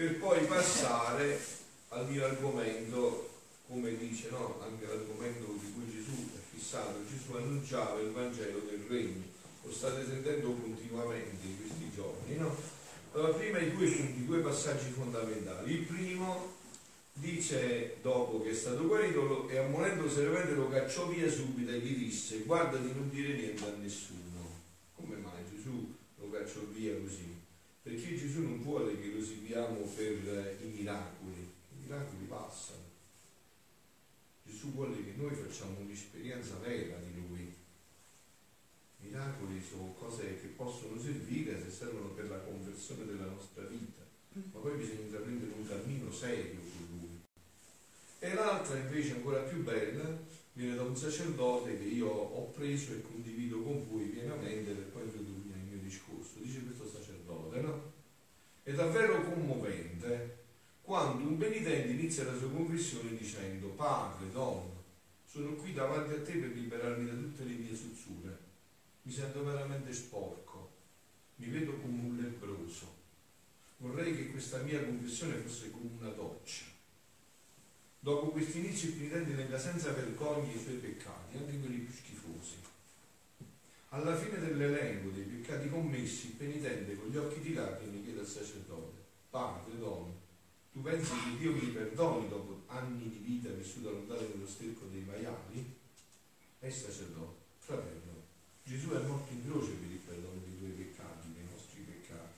per poi passare al mio argomento, come dice no? anche l'argomento di cui Gesù è fissato, Gesù annunciava il Vangelo del Regno, lo state sentendo continuamente in questi giorni, no? Allora, prima i due punti, due passaggi fondamentali. Il primo dice dopo che è stato guarito e ammonendo seriamente lo cacciò via subito e gli disse guarda di non dire niente a nessuno. Come mai Gesù lo cacciò via così? Perché Gesù non vuole che lo seguiamo per i miracoli, i miracoli passano. Gesù vuole che noi facciamo un'esperienza vera di Lui. I miracoli sono cose che possono servire se servono per la conversione della nostra vita, ma poi bisogna intraprendere un cammino serio con Lui. E l'altra invece ancora più bella viene da un sacerdote che io ho preso e condivido con voi pienamente per poi introdurre il mio discorso. Dice questo sacerdote, no? È davvero commovente quando un penitente inizia la sua conversione dicendo Padre, Donna, sono qui davanti a te per liberarmi da tutte le mie suzzure. Mi sento veramente sporco, mi vedo come un lebroso. Vorrei che questa mia conversione fosse come una doccia. Dopo questo inizio il penitente nega senza vergogna i suoi peccati, anche quelli più schifosi. Alla fine dell'elenco dei peccati commessi, il penitente con gli occhi di lacrime chiede al sacerdote, Padre, Donna, tu pensi che Dio mi perdoni dopo anni di vita vissuta lontano nello sterco dei maiali? E il sacerdote, fratello, Gesù è morto in croce per il perdono dei tuoi peccati, dei nostri peccati.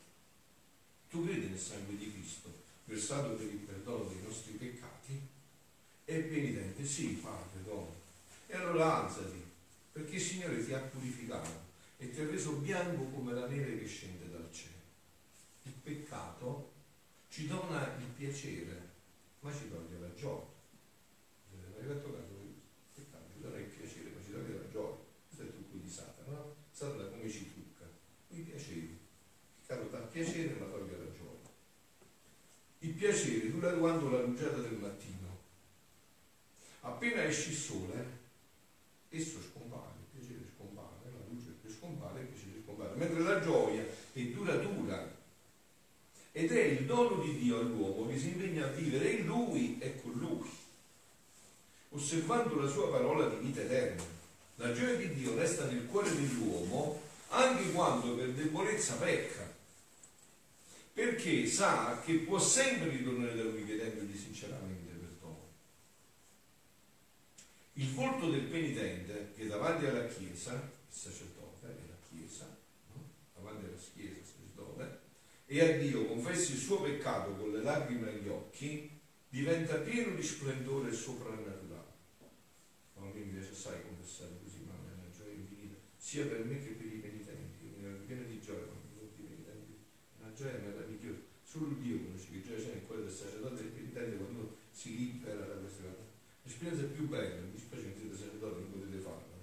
Tu credi nel sangue di Cristo, versato per il perdono dei nostri peccati? E il penitente, sì, padre, Donna. E allora alzati, perché il Signore ti ha purificato e ti ha reso bianco come la neve che scende dal cielo. Il peccato ci dona il piacere, ma ci toglie la gioia. Caso di questo? Il peccato ci dona il piacere, ma ci toglie la gioia. Questo è il trucco di Satana, no? Satana come ci trucca? I piaceri. Il peccato dà piacere, ma toglie la gioia. Il piacere dura quando la rugiada del mattino. Appena esce il sole, esso scompare, il piacere scompare, la luce scompare, il piacere la gioia è duratura ed è il dono di Dio all'uomo che si impegna a vivere in lui e con lui, osservando la sua parola di vita eterna. La gioia di Dio resta nel cuore dell'uomo anche quando per debolezza pecca, perché sa che può sempre ritornare da lui chiedendogli sinceramente perdono. Il volto del penitente che davanti alla Chiesa, il sacerdote e la Chiesa, no? davanti alla Chiesa, il sacerdote, e a Dio confessi il suo peccato con le lacrime agli occhi, diventa pieno di splendore soprannaturale. Ma mi piace assai confessare così, ma è una gioia infinita, sia per me che per i penitenti, mi è pieno di gioia quando mi i penitenti, una gioia meravigliosa. Solo Dio conosce che gioia c'è nel cuore del sacerdote e del penitente quando si libera da queste cose. L'esperienza più bella, mi dispiace che siete sacerdote, non potete farla,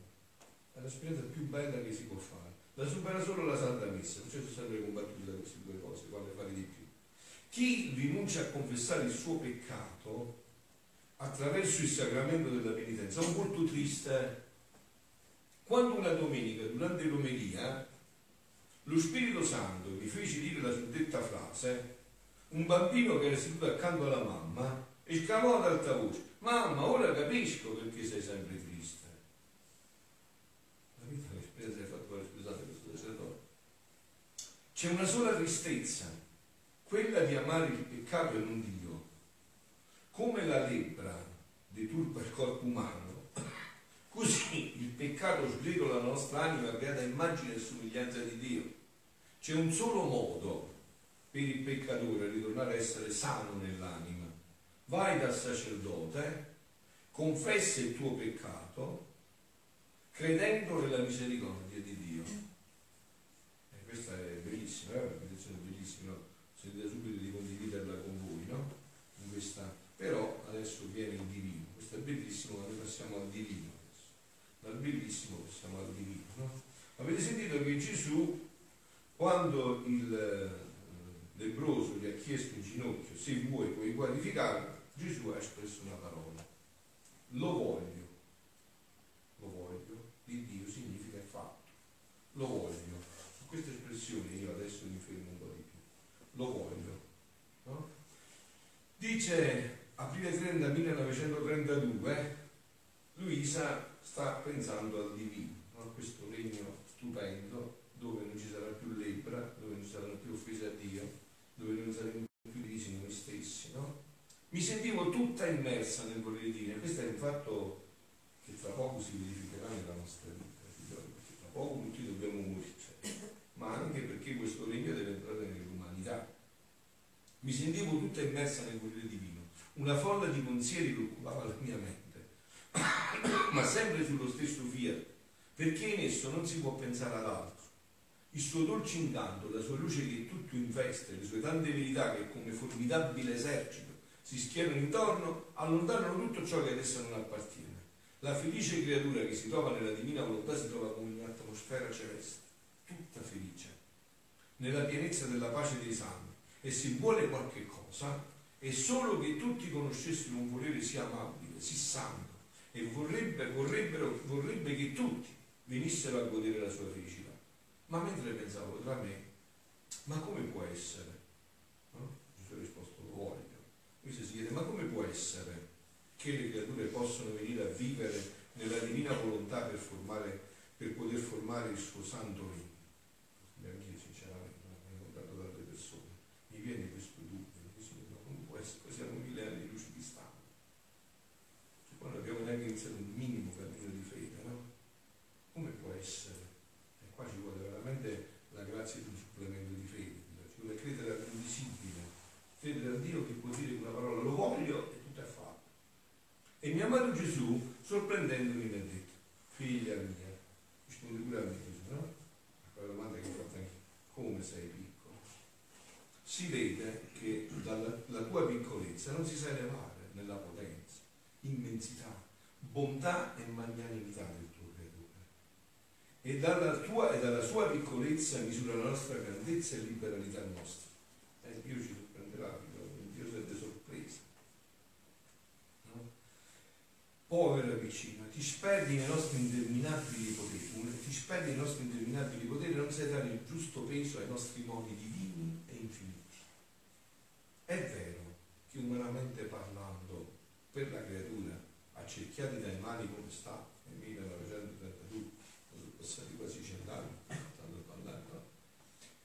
è l'esperienza più bella che si può fare. La supera solo la Santa Messa, perciò sono sempre combattuti da queste due cose, quale fare di più. Chi rinuncia a confessare il suo peccato attraverso il sacramento della penitenza è un molto triste. Quando una domenica, durante l'omelia, lo Spirito Santo mi fece dire la suddetta frase, un bambino che era seduto accanto alla mamma esclamò ad alta voce, mamma, ora capisco perché sei sempre triste. Capite l'esperienza che hai fatto, scusate questo sacerdote? C'è una sola tristezza, quella di amare il peccato e non Dio. Come la lebbra deturpa il corpo umano, così il peccato sgretola la nostra anima creata immagine e somiglianza di Dio. C'è un solo modo per il peccatore a ritornare a essere sano nell'anima. Vai dal sacerdote, confessa il tuo peccato, credendo nella misericordia di Dio. E questa è bellissima, è una meditazione bellissima, no? sentite subito di condividerla con voi, no? In questa... Però adesso viene il divino, questo è bellissimo, ma noi passiamo al divino adesso. Dal bellissimo passiamo al divino, no? Avete sentito che Gesù, quando il eh, lebroso gli ha chiesto in ginocchio se vuoi puoi guarificarlo, Gesù ha espresso una parola. Lo voglio. Lo voglio di Dio significa è fatto. Lo voglio. Su questa espressione io adesso mi fermo un po' di più. Lo voglio. No? dice aprile 30 1932, Luisa sta pensando al divino, a questo regno stupendo dove non ci sarà più lebbra, dove non ci saranno più offese a Dio, dove non saremo più divisi noi stessi, no? Mi sentivo tutta immersa nel volere dire, questo è un fatto che tra poco si verificherà nella nostra vita, perché tra poco tutti dobbiamo morire, ma anche perché questo regno deve entrare nell'umanità. Mi sentivo tutta immersa nel volere divino, una folla di pensieri che occupava la mia mente, ma sempre sullo stesso fiat, perché in esso non si può pensare ad altro. Il suo dolce incanto, la sua luce che tutto investe, le sue tante verità che come formidabile esercito si schierano intorno, allontanano tutto ciò che ad essa non appartiene. La felice creatura che si trova nella divina volontà si trova come in un'atmosfera celeste, tutta felice, nella pienezza della pace dei santi. E se vuole qualche cosa, è solo che tutti conoscessero un volere sia amabile, sì santo, e vorrebbe, vorrebbe che tutti venissero a godere la sua felicità. Ma mentre pensavo tra me, ma come può essere? No? Gesù ha risposto, lo voglio. Questo si chiede, ma come può essere che le creature possono venire a vivere nella divina volontà per, formare, per poter formare il suo santo regno? Anche io sinceramente, ho incontrato tante persone, mi viene questo dubbio, ma come può essere? Poi siamo mille anni di luce di stampa. Cioè, poi non abbiamo neanche iniziato un minimo cammino di fede, no? Come può essere? E qua ci vuole veramente la grazia di un supplemento di fede, ci vuole credere all'invisibile, credere a Dio che può dire una parola, lo voglio e tutto è fatto. E mio amato Gesù, sorprendendomi, mi ha detto, figlia mia, risponde pure a me Gesù, no? A quella domanda che ho fatto anche, come sei piccolo? Si vede che dalla tua piccolezza non si sa elevare nella potenza, immensità, bontà e magnanimità del tuo e dalla, tua, e dalla sua piccolezza misura la nostra grandezza e liberalità nostra. Eh, Dio ci sorprenderà, Dio siete sorpresa. No? Povera vicina, ti sperdi nei nostri interminabili sperdi nei nostri interminabili poteri, non sai dare il giusto peso ai nostri modi divini e infiniti. È vero che umanamente parlando, per la creatura, accerchiati dai mali come sta, nel 1932, passati quasi cent'anni, stanno parlando,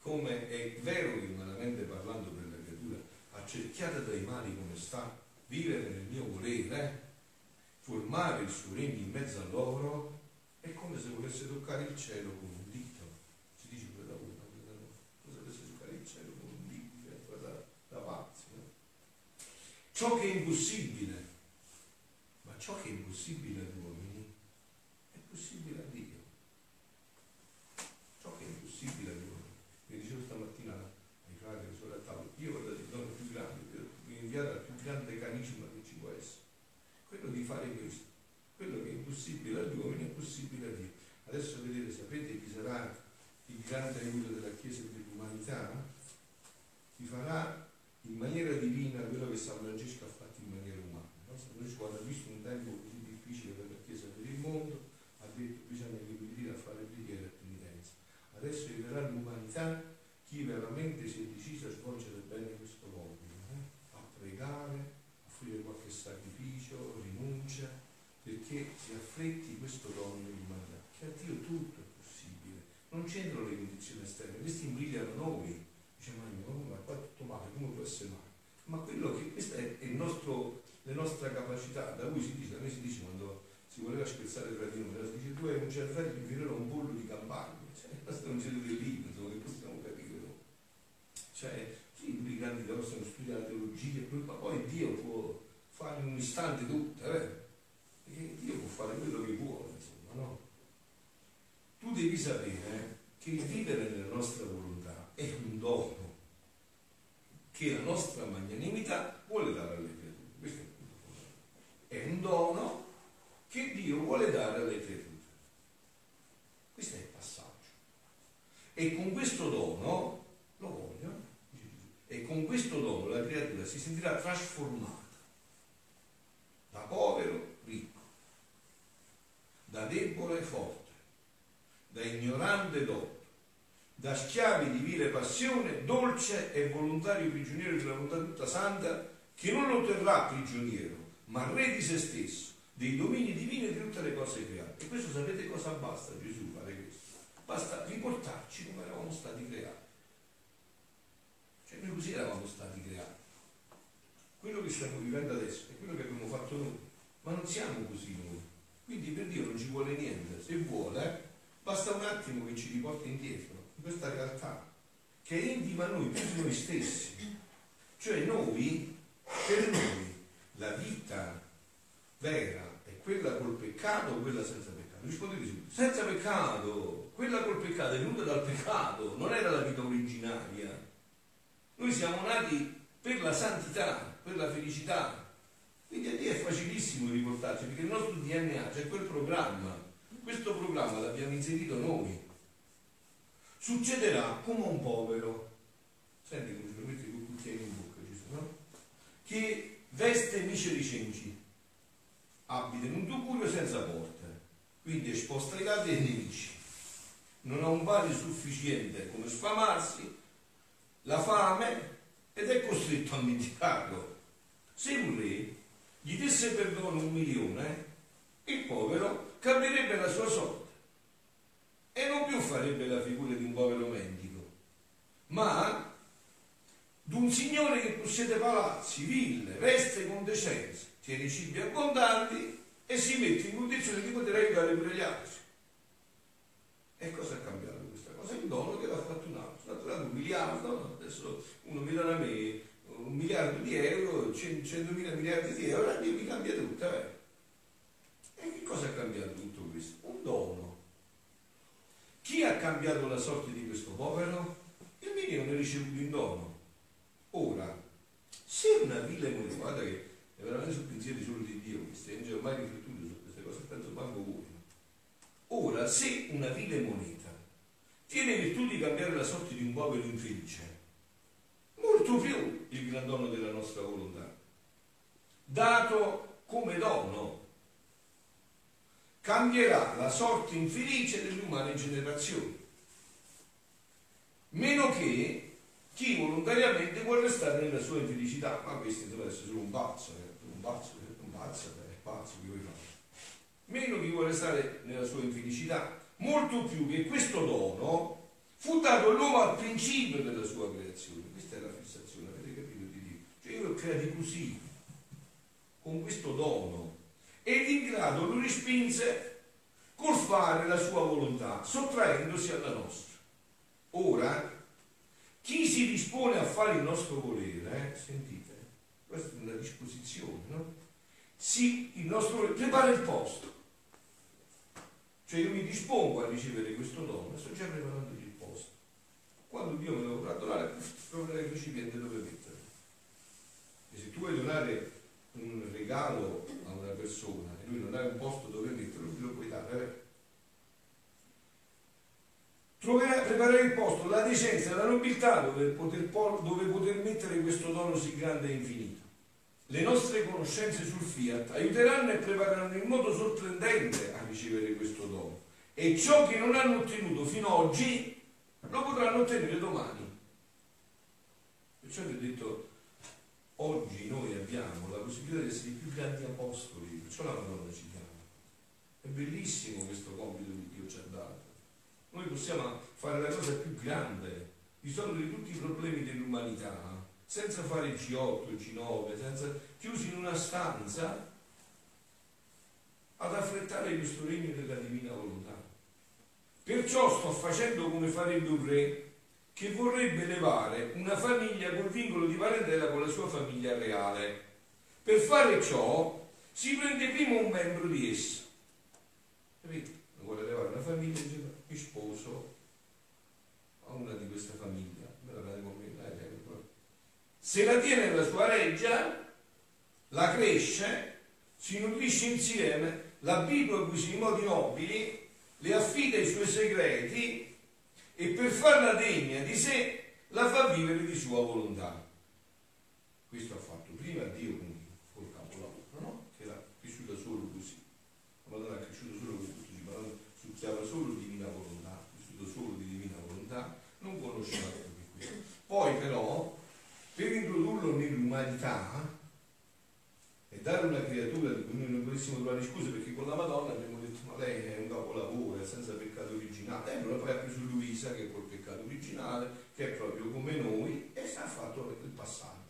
come è vero che umanamente parlando per la creatura, accerchiata dai mali come sta, vivere nel mio volere, formare il suo regno in mezzo a loro, è come se volesse toccare il cielo con un dito. Si dice pure da uno, come se volesse toccare il cielo con un dito, è cosa da pazzi. No? Ciò che è impossibile, ma ciò che è impossibile agli uomini è possibile a Dio. inviato al più grande carisma che ci può essere, quello di fare questo, quello che è impossibile agli uomini è possibile a Dio. Adesso vedete, sapete chi sarà il grande aiuto della Chiesa e dell'umanità? Chi farà in maniera divina quello che San Francesco ha fatto in maniera umana. No? San Francesco quando ha visto un tempo così difficile per la Chiesa e per il mondo, ha detto bisogna ripetere a fare preghiera e penitenza. Adesso arriverà l'umanità chi veramente si è deciso a svolgere bene questo compito pregare, offrire qualche sacrificio, rinuncia, perché si dono dell'umanità, che a Dio tutto è possibile. Non c'entrano le condizioni esterne, questi imbrigliano noi. Diciamo, ma qua tutto male, come può essere male? Ma quello che, questa è, è nostro, la nostra capacità, da cui si dice, da noi si dice quando si voleva scherzare tra di noi, si dice tu hai un cervello inferiore a un pollo di campagna, cioè, questo non c'è del libro, insomma, che possiamo capire. Cioè, sì, i grandi possono studiare teologia, ma poi Dio può fare in un istante tutto, è vero? Perché Dio può fare quello che vuole, no? Tu devi sapere che il vivere nella nostra volontà è un dono che la nostra magnanimità vuole dare alle creature. È. È un dono che Dio vuole dare alle creature. Questo è il passaggio. E con questo dono, lo voglio, e con questo dono la creatura si sentirà trasformata da povero ricco, da debole forte, da ignorante dotto, da schiavi di vile passione, dolce e volontario prigioniero della volontà tutta santa, che non lo terrà prigioniero, ma re di se stesso, dei domini divini e di tutte le cose create. E questo sapete cosa basta Gesù fare questo? Basta riportarci come eravamo stati creati. Cioè noi così eravamo stati creati. Quello che stiamo vivendo adesso è quello che abbiamo fatto noi, ma non siamo così noi. Quindi per Dio non ci vuole niente, se vuole basta un attimo che ci riporti indietro in questa realtà che è intima a noi per noi stessi. Cioè noi, per noi, la vita vera è quella col peccato o quella senza peccato? Rispondete subito, senza peccato, quella col peccato è venuta dal peccato, non era la vita originaria. Noi siamo nati per la santità, per la felicità. Quindi a Dio è facilissimo riportarci, perché il nostro DNA c'è quel programma. Questo programma l'abbiamo inserito noi. Succederà come un povero. Senti come si mette con cucchiaino in bocca Gesù, no? Che veste miseri cenci, abita in un tugurio senza porte, quindi è esposto ai nemici. Non ha un pane sufficiente come sfamarsi, la fame ed è costretto a mendicarlo. Se un re gli desse perdono un milione, il povero cambierebbe la sua sorte e non più farebbe la figura di un povero mendico, ma di un signore che possiede palazzi, ville, veste con decenza, tiene cibi abbondanti e si mette in condizione di poter aiutare gli altri. E cosa è cambiato questa cosa? Il dono che l'ha fatto un altro, ha dato un miliardo, adesso uno mi dà a me un miliardo di euro, 100.000 miliardi di euro, e mi cambia tutto. Eh? E che cosa ha cambiato tutto questo? Un dono. Chi ha cambiato la sorte di questo povero? Il milione ricevuto in dono. Ora, se una vile moneta, guarda che è veramente sul pensiero solo di Dio, questi non ho mai riflettuto su queste cose, penso manco voi. Ora, se una vile moneta tiene virtù di cambiare la sorte di un povero infelice, molto più il gran dono della nostra volontà, dato come dono, cambierà la sorte infelice delle umane generazioni, meno che chi volontariamente vuole restare nella sua infelicità, ma questo deve essere solo un pazzo, eh? un pazzo, un pazzo, è pazzo che vuoi fare. Meno chi vuole stare nella sua infelicità, molto più che questo dono fu dato all'uomo al principio della sua creazione. Questa è la fissazione, avete capito di Dio? Cioè io l'ho creato così, con questo dono, ed in grado lo respinse col fare la sua volontà, sottraendosi alla nostra. Ora, chi si dispone a fare il nostro volere, eh, sentite, questa è una disposizione, no? Si, il nostro volere, prepara il posto. Cioè io mi dispongo a ricevere questo dono, sto già preparando il posto. Quando Dio me lo vorrà donare, troverà il recipiente dove mettere. E se tu vuoi donare un regalo persona e lui non ha un posto dove metterlo, lo puoi dare. Troverà, preparare il posto, la decenza la nobiltà dove poter, dove poter mettere questo dono sì grande e infinito. Le nostre conoscenze sul fiat aiuteranno e prepareranno in modo sorprendente a ricevere questo dono. E ciò che non hanno ottenuto fino ad oggi lo potranno ottenere domani. Perciò vi ho detto, oggi noi abbiamo la possibilità di essere i più grandi apostoli, perciò la Madonna ci chiama. È bellissimo questo compito che Dio ci ha dato. Noi possiamo fare la cosa più grande, risolvere tutti i problemi dell'umanità senza fare il G8, il G9, senza, chiusi in una stanza ad affrettare questo regno della divina volontà. Perciò sto facendo come farebbe un re che vorrebbe levare una famiglia col vincolo di parentela con la sua famiglia reale. Per fare ciò si prende prima un membro di essa. Capite? Vuole levare una famiglia e dice mi sposo a una di queste famiglie. Se la tiene nella sua reggia, la cresce, si nutrisce insieme, l'abitua a i modi nobili, le affida i suoi segreti e per farla degna di sé la fa vivere di sua volontà. Questo ha fatto prima Dio con col capolavoro, no? Che era cresciuta solo così. La Madonna è cresciuta solo così, tutti ci succhiava solo divina volontà, cresciuto solo di divina volontà, non conosceva altro questo. Poi però, per introdurlo nell'umanità, dare una creatura di cui noi non potessimo trovare scuse perché con la Madonna abbiamo detto ma lei è un capolavoro, è senza peccato originale. E allora poi ha preso Luisa che è col peccato originale, che è proprio come noi, e ha fatto il passaggio.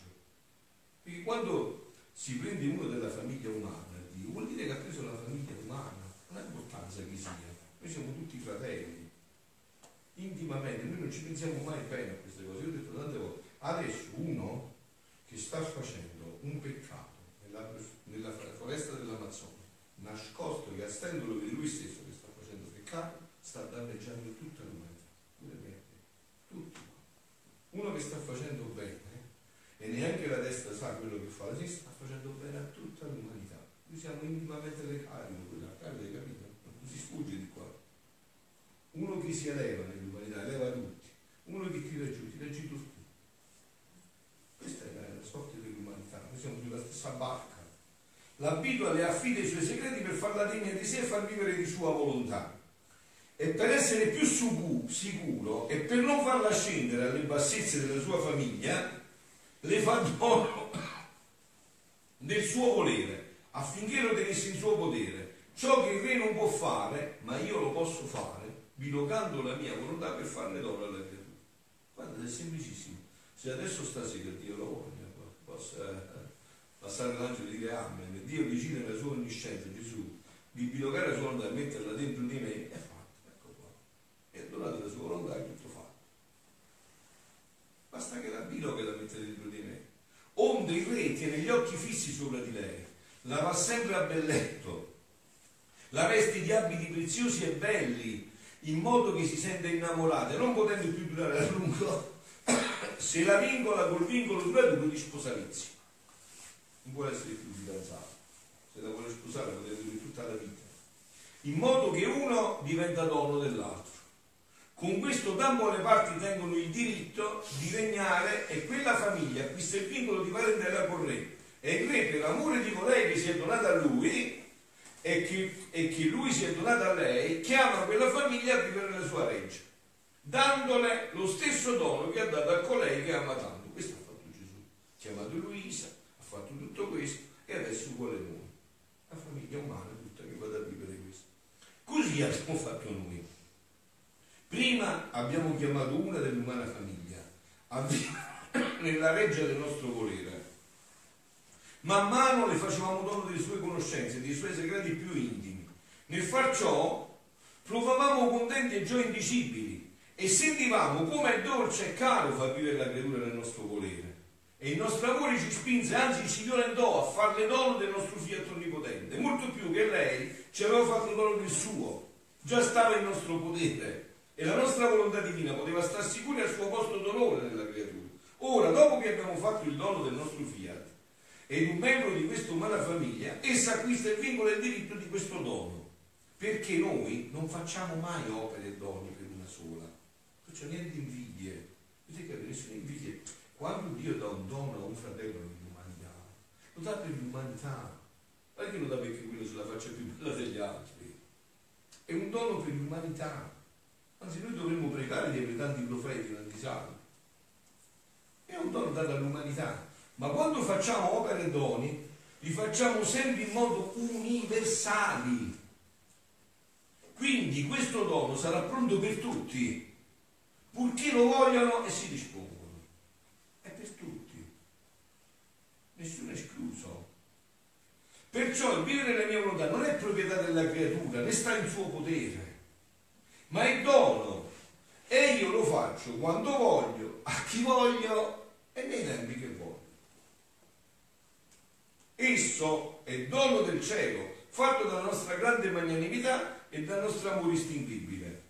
Perché quando si prende uno della famiglia umana, Dio, vuol dire che ha preso la famiglia umana, non ha importanza chi sia, noi siamo tutti fratelli, intimamente, noi non ci pensiamo mai bene a queste cose. Io ho detto tante volte, adesso uno che sta facendo un peccato nella, nella foresta dell'Amazzonia, nascosto, che astendolo di lui stesso che sta facendo peccato, sta danneggiando tutta l'umanità, pure me, tutti. Uno che sta facendo bene e neanche la destra sa quello che fa la sinistra, sta facendo bene a tutta l'umanità. Noi siamo intimamente legati con quella carne, capito? Non si sfugge di qua. Uno che si eleva nell'umanità, eleva tutti. Uno che tira giù, tira giù tutti. Questa è la sorte dell'umanità, noi siamo sulla stessa barca. L'abito le affida i suoi segreti per e far vivere di sua volontà. E per essere più sicuro e per non farla scendere alle bassezze della sua famiglia, le fa dono del suo volere affinché lo tenesse in suo potere. Ciò che il re non può fare, ma io lo posso fare, bilocando la mia volontà per farne dono alla creatura. Guarda, è semplicissimo. Se adesso stasera Dio lo voglia, possa eh, passare l'angelo e dire Amen, Dio decide nella sua onniscienza, Gesù, di bilocare la sua volontà e metterla dentro di me, è fatto, ecco qua. E donate la sua volontà è tutto fatto. Basta che la biloca la mette dentro di me. Onde il re tiene gli occhi fissi sopra di lei, la va sempre a belletto, la veste di abiti preziosi e belli, in modo che si senta innamorata, non potendo più durare a lungo, se la vincola col vincolo duraturo di sposalizio. Non può essere più fidanzato. Se la vuole sposare potete durare tutta la vita. In modo che uno diventa dono dell'altro. Con questo ambo le parti tengono il diritto di regnare e quella famiglia acquista il vincolo di parentela con re. E il re, per amore di colei che si è donata a lui, e che, e che lui si è donato a lei, chiama quella famiglia a vivere nella sua reggia, dandole lo stesso dono che ha dato a colei che ama tanto. Questo ha fatto Gesù. Ha chiamato Luisa, ha fatto tutto questo e adesso vuole noi. La famiglia umana tutta che vada a vivere questo. Così abbiamo fatto noi. Prima abbiamo chiamato una dell'umana famiglia nella reggia del nostro volere Man mano le facevamo dono delle sue conoscenze, dei suoi segreti più intimi. Nel far ciò provavamo contenti e gioie indicibili e sentivamo come è dolce e caro far vivere la creatura nel nostro volere. E il nostro amore ci spinse, anzi ci violentò a farle dono del nostro fiat onnipotente, molto più che lei ci aveva fatto dono del suo. Già stava in nostro potere e la nostra volontà divina poteva star sicuri al suo posto d'onore nella creatura. Ora, dopo che abbiamo fatto il dono del nostro fiat, ed un membro di questa umana famiglia, essa acquista il vincolo e il diritto di questo dono, perché noi non facciamo mai opere e doni per una sola, perciò niente invidie, potete capire, nessuna invidia. Dio dà un dono a un fratello nell'umanità, lo dà per l'umanità, non è che lo dà perché quello se la faccia più bella degli altri, è un dono per l'umanità. Anzi, noi dovremmo pregare di avere tanti profeti, tanti salvi. È un dono dato all'umanità ma quando facciamo opere e doni, li facciamo sempre in modo universali. Quindi questo dono sarà pronto per tutti, purché lo vogliano e si dispongono. È per tutti, nessuno escluso. Perciò il vivere nella mia volontà non è proprietà della creatura, né sta in suo potere, ma è dono. E io lo faccio quando voglio, a chi voglio e nei tempi che voglio. Esso è dono del cielo, fatto dalla nostra grande magnanimità e dal nostro amore istintivibile.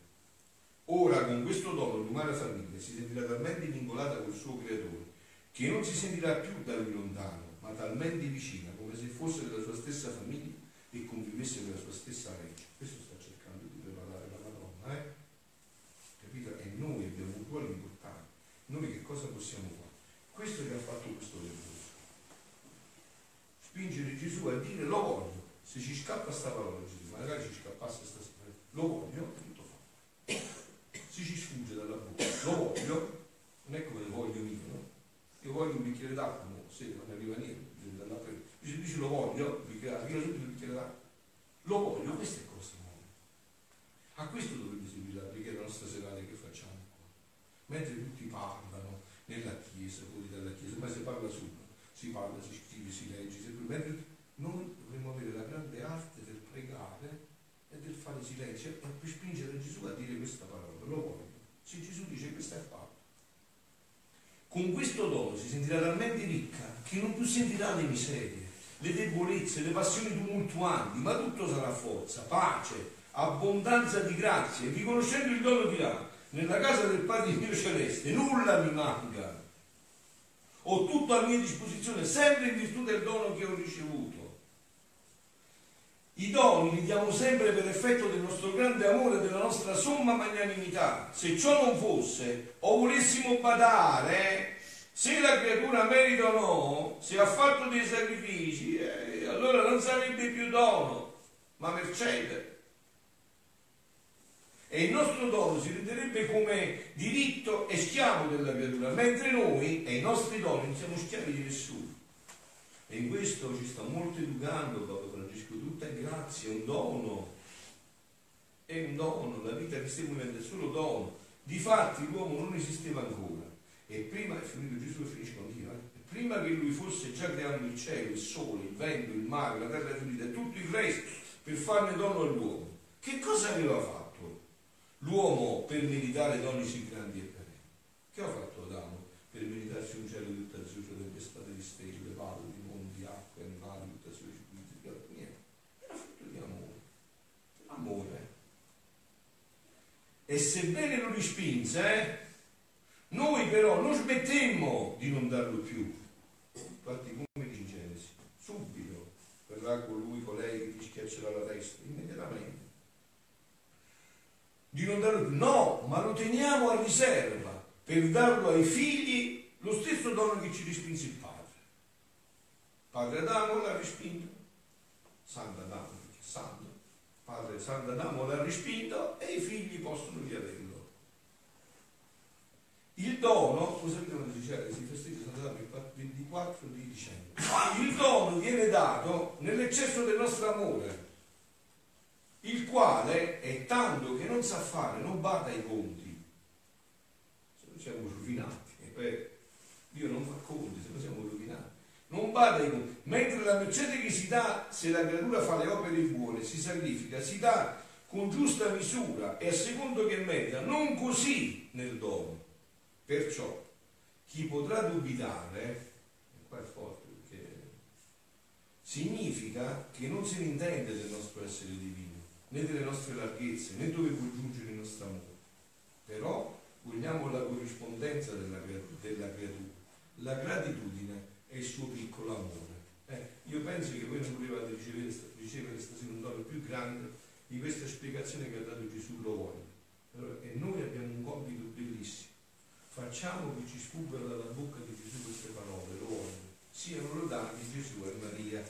Ora con questo dono l'umana famiglia si sentirà talmente vincolata col suo creatore che non si sentirà più da lui lontano, ma talmente vicina, come se fosse della sua stessa famiglia e convivesse nella sua stessa reggia. Questo sta cercando di preparare la Madonna, eh? Capito? E noi abbiamo un ruolo importante. Noi che cosa possiamo fare? Questo che ha fatto questo lavoro spingere Gesù a dire lo voglio. Se ci scappa sta parola Gesù, magari ci scappasse sta parola, lo voglio, tutto fa. Se ci sfugge dalla bocca, lo voglio, non è come lo voglio io, no? Io voglio un bicchiere d'acqua, no? se non arriva niente, Gesù dice lo voglio, create, io subito vi creerà. Lo voglio, questa è cosa nuova. A questo dovrebbe seguire la preghiera nostra serale che facciamo qua. Mentre tutti parlano nella chiesa, fuori dalla chiesa, ma si parla solo, si parla, si scrive, si legge, si... mentre noi dovremmo avere la grande arte del pregare e del fare silenzio per spingere Gesù a dire questa parola, lo voglio. Se Gesù dice questo è fatto. Con questo dono si sentirà talmente ricca che non più sentirà le miserie, le debolezze, le passioni tumultuanti, ma tutto sarà forza, pace, abbondanza di grazie. Riconoscendo il dono dirà, nella casa del Padre mio celeste, nulla mi manca. Ho tutto a mia disposizione, sempre in virtù del dono che ho ricevuto. I doni li diamo sempre per effetto del nostro grande amore della nostra somma magnanimità. Se ciò non fosse, o volessimo badare, se la creatura merita o no, se ha fatto dei sacrifici, eh, allora non sarebbe più dono, ma mercede. E il nostro dono si renderebbe come diritto e schiavo della creatura, mentre noi e i nostri doni non siamo schiavi di nessuno. E in questo ci sta molto educando Papa Francesco, tutta è grazia, un dono. È un dono, la vita che stiamo vivendo è solo dono. Difatti l'uomo non esisteva ancora. E prima, Gesù finisce con Dio, eh? prima che lui fosse già creando il cielo, il sole, il vento, il mare, la terra finita e tutto il resto per farne dono all'uomo. Che cosa aveva fatto l'uomo per meritare doni sì grandi e perenne? Che ha fatto Adamo per meritarsi un cielo tutta azzurro, tempestate di stelle, palle, di monti, acque, animali, tutta sua circuiti? Niente. Era frutto di amore. Amore. E sebbene lo respinse, eh, noi però non smettemmo di non darlo più. Infatti come dice Genesi, subito verrà colui, colei che ti schiaccerà la testa, immediatamente. Di non darlo più. No, ma lo teniamo a riserva per darlo ai figli lo stesso dono che ci respinse il padre. Padre Adamo l'ha respinto, Sant'Adamo, perché è santo, padre Sant'Adamo l'ha respinto e i figli possono riaverlo. Il dono, lo sapete quando diceva si festeggia il 24 di dicembre, il dono viene dato nell'eccesso del nostro amore, il quale è tanto che non sa fare, non bada i conti. Se non siamo rovinati, e poi Dio non fa conti, se no siamo rovinati. Non bada i conti. Mentre la mercede che si dà, se la creatura fa le opere buone, si sacrifica, si dà con giusta misura e a secondo che merita, non così nel dono. Perciò chi potrà dubitare, qua è forte perché significa che non se ne intende del nostro essere divino, né delle nostre larghezze, né dove può giungere il nostro amore. Però vogliamo la corrispondenza della, della creatura, la gratitudine e il suo piccolo amore. Eh, io penso che voi non volevate ricevere, ricevere stasera un dono più grande di questa spiegazione che ha dato Gesù lo vuole. Allora, e noi abbiamo un compito bellissimo Facciamo che ci scubbano dalla bocca di Gesù queste parole, loro siano lodati Gesù e Maria.